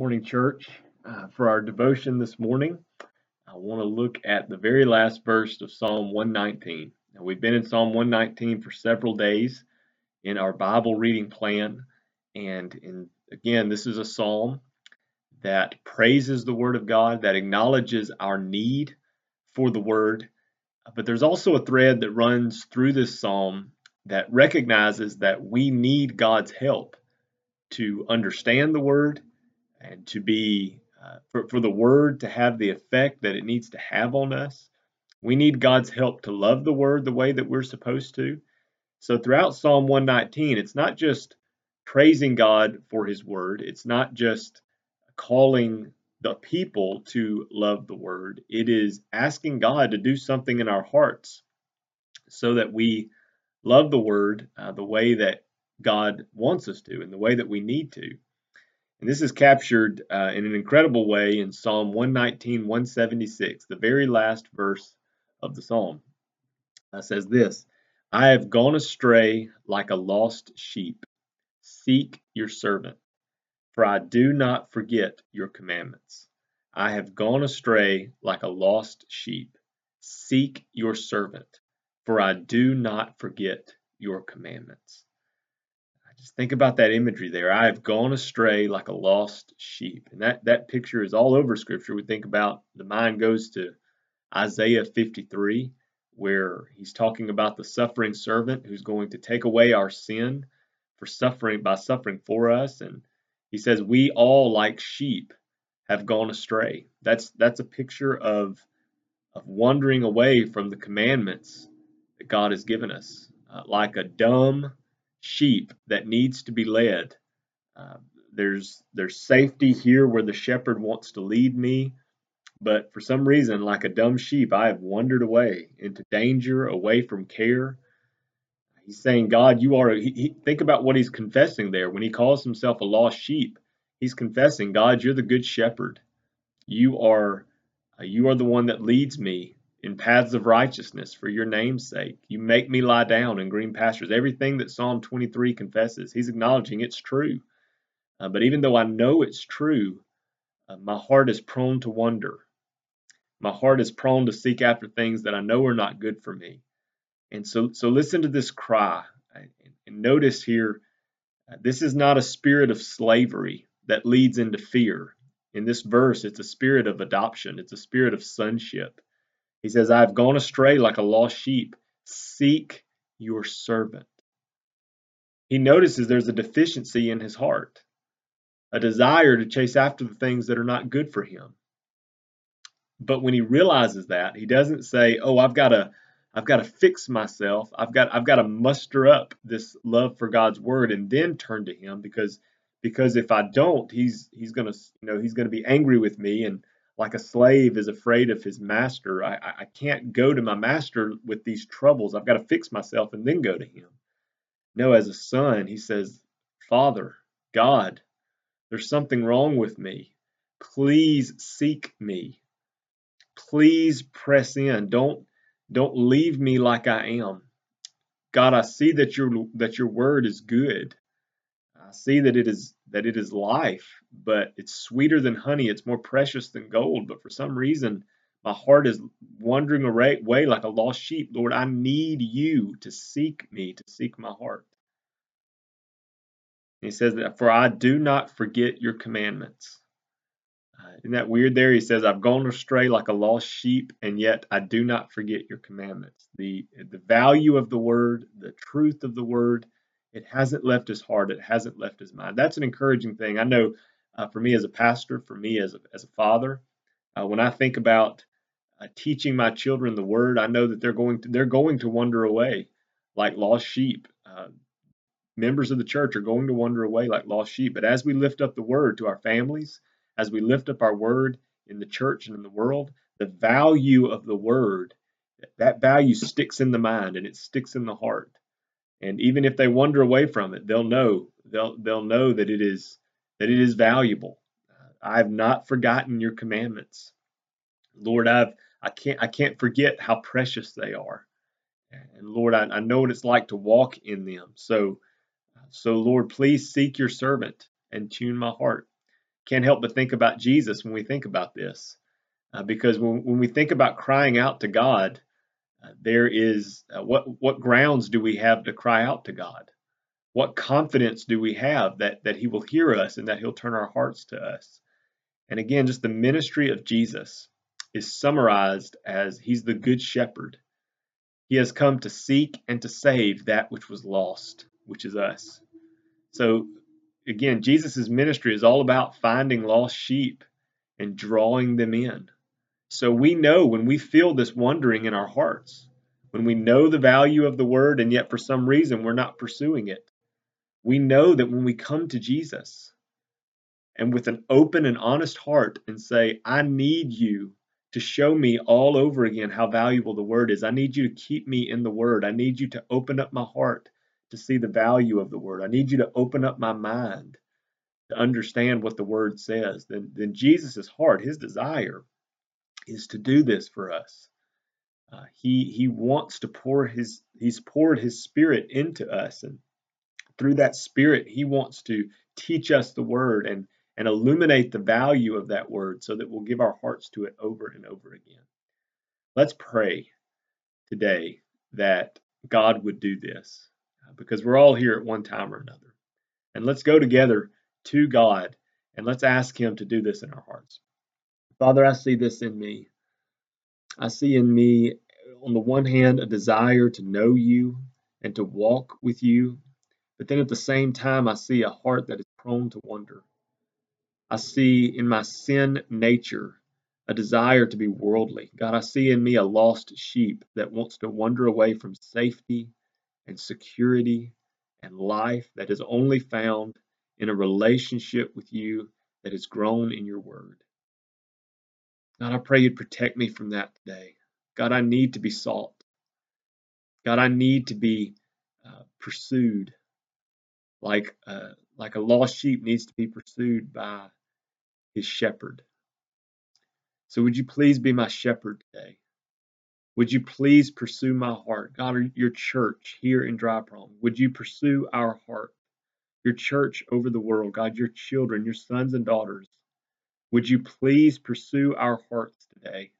Morning, church. Uh, for our devotion this morning, I want to look at the very last verse of Psalm 119. Now, we've been in Psalm 119 for several days in our Bible reading plan. And in, again, this is a psalm that praises the Word of God, that acknowledges our need for the Word. But there's also a thread that runs through this psalm that recognizes that we need God's help to understand the Word and to be uh, for, for the word to have the effect that it needs to have on us we need god's help to love the word the way that we're supposed to. So throughout psalm 119 it's not just praising god for his word it's not just calling the people to love the word it is asking god to do something in our hearts so that we love the word uh, the way that god wants us to and the way that we need to and this is captured uh, in an incredible way in Psalm 119, 176, the very last verse of the psalm. It says this I have gone astray like a lost sheep. Seek your servant, for I do not forget your commandments. I have gone astray like a lost sheep. Seek your servant, for I do not forget your commandments. Just think about that imagery there. I have gone astray like a lost sheep. And that, that picture is all over Scripture. We think about the mind goes to Isaiah 53, where he's talking about the suffering servant who's going to take away our sin for suffering by suffering for us. And he says, We all, like sheep, have gone astray. That's that's a picture of of wandering away from the commandments that God has given us. Uh, like a dumb sheep that needs to be led. Uh, there's there's safety here where the shepherd wants to lead me, but for some reason, like a dumb sheep, I have wandered away into danger, away from care. He's saying, God, you are. He, he, think about what he's confessing there when he calls himself a lost sheep. He's confessing, God, you're the good shepherd. You are, uh, you are the one that leads me in paths of righteousness for your name's sake. You make me lie down in green pastures. Everything that Psalm 23 confesses, he's acknowledging it's true. Uh, but even though I know it's true, uh, my heart is prone to wonder. My heart is prone to seek after things that I know are not good for me. And so, so listen to this cry. And notice here, uh, this is not a spirit of slavery that leads into fear. In this verse, it's a spirit of adoption, it's a spirit of sonship. He says, I have gone astray like a lost sheep. Seek your servant. He notices there's a deficiency in his heart, a desire to chase after the things that are not good for him. But when he realizes that, he doesn't say, "Oh, I've got to I've got to fix myself. I've got I've got to muster up this love for God's word and then turn to him because because if I don't, he's he's going to you know, he's going to be angry with me and like a slave is afraid of his master. I, I can't go to my master with these troubles. I've got to fix myself and then go to him. No, as a son, he says, Father, God, there's something wrong with me. Please seek me. Please press in. Don't don't leave me like I am. God, I see that your that your word is good. I see that it is that it is life, but it's sweeter than honey. It's more precious than gold. But for some reason, my heart is wandering away like a lost sheep. Lord, I need you to seek me, to seek my heart. And he says that, for I do not forget your commandments. Uh, isn't that weird there? He says, I've gone astray like a lost sheep, and yet I do not forget your commandments. The, the value of the word, the truth of the word, it hasn't left his heart. It hasn't left his mind. That's an encouraging thing. I know uh, for me as a pastor, for me as a, as a father, uh, when I think about uh, teaching my children the word, I know that they're going to they're going to wander away like lost sheep. Uh, members of the church are going to wander away like lost sheep. But as we lift up the word to our families, as we lift up our word in the church and in the world, the value of the word, that value sticks in the mind and it sticks in the heart. And even if they wander away from it, they'll know they'll they'll know that it is that it is valuable. I have not forgotten your commandments, Lord. I've I can't I can't forget how precious they are, and Lord, I, I know what it's like to walk in them. So, so Lord, please seek your servant and tune my heart. can't help but think about Jesus when we think about this. Uh, because when, when we think about crying out to God, uh, there is uh, what what grounds do we have to cry out to God? What confidence do we have that that He will hear us and that He'll turn our hearts to us? And again, just the ministry of Jesus is summarized as He's the Good Shepherd. He has come to seek and to save that which was lost, which is us. So again, Jesus' ministry is all about finding lost sheep and drawing them in. So we know when we feel this wondering in our hearts, when we know the value of the word and yet for some reason we're not pursuing it, we know that when we come to Jesus and with an open and honest heart and say, I need you to show me all over again how valuable the word is. I need you to keep me in the word. I need you to open up my heart to see the value of the word. I need you to open up my mind to understand what the word says. Then, then Jesus' heart, his desire, is to do this for us. Uh, he he wants to pour his he's poured his spirit into us, and through that spirit, he wants to teach us the word and and illuminate the value of that word, so that we'll give our hearts to it over and over again. Let's pray today that God would do this, uh, because we're all here at one time or another, and let's go together to God and let's ask Him to do this in our hearts. Father, I see this in me. I see in me, on the one hand, a desire to know you and to walk with you, but then at the same time, I see a heart that is prone to wonder. I see in my sin nature a desire to be worldly. God, I see in me a lost sheep that wants to wander away from safety and security and life that is only found in a relationship with you that has grown in your word. God, I pray you'd protect me from that today. God, I need to be sought. God, I need to be uh, pursued like uh, like a lost sheep needs to be pursued by his shepherd. So would you please be my shepherd today? Would you please pursue my heart? God, your church here in Dry Prong, would you pursue our heart? Your church over the world, God, your children, your sons and daughters, would you please pursue our hearts today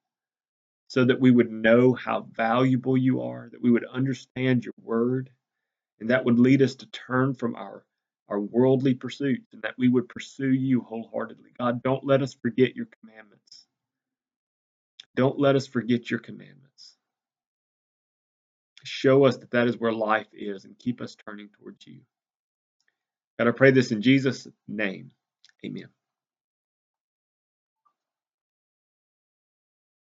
so that we would know how valuable you are, that we would understand your word, and that would lead us to turn from our, our worldly pursuits and that we would pursue you wholeheartedly. God, don't let us forget your commandments. Don't let us forget your commandments. Show us that that is where life is and keep us turning towards you. God, I pray this in Jesus' name. Amen.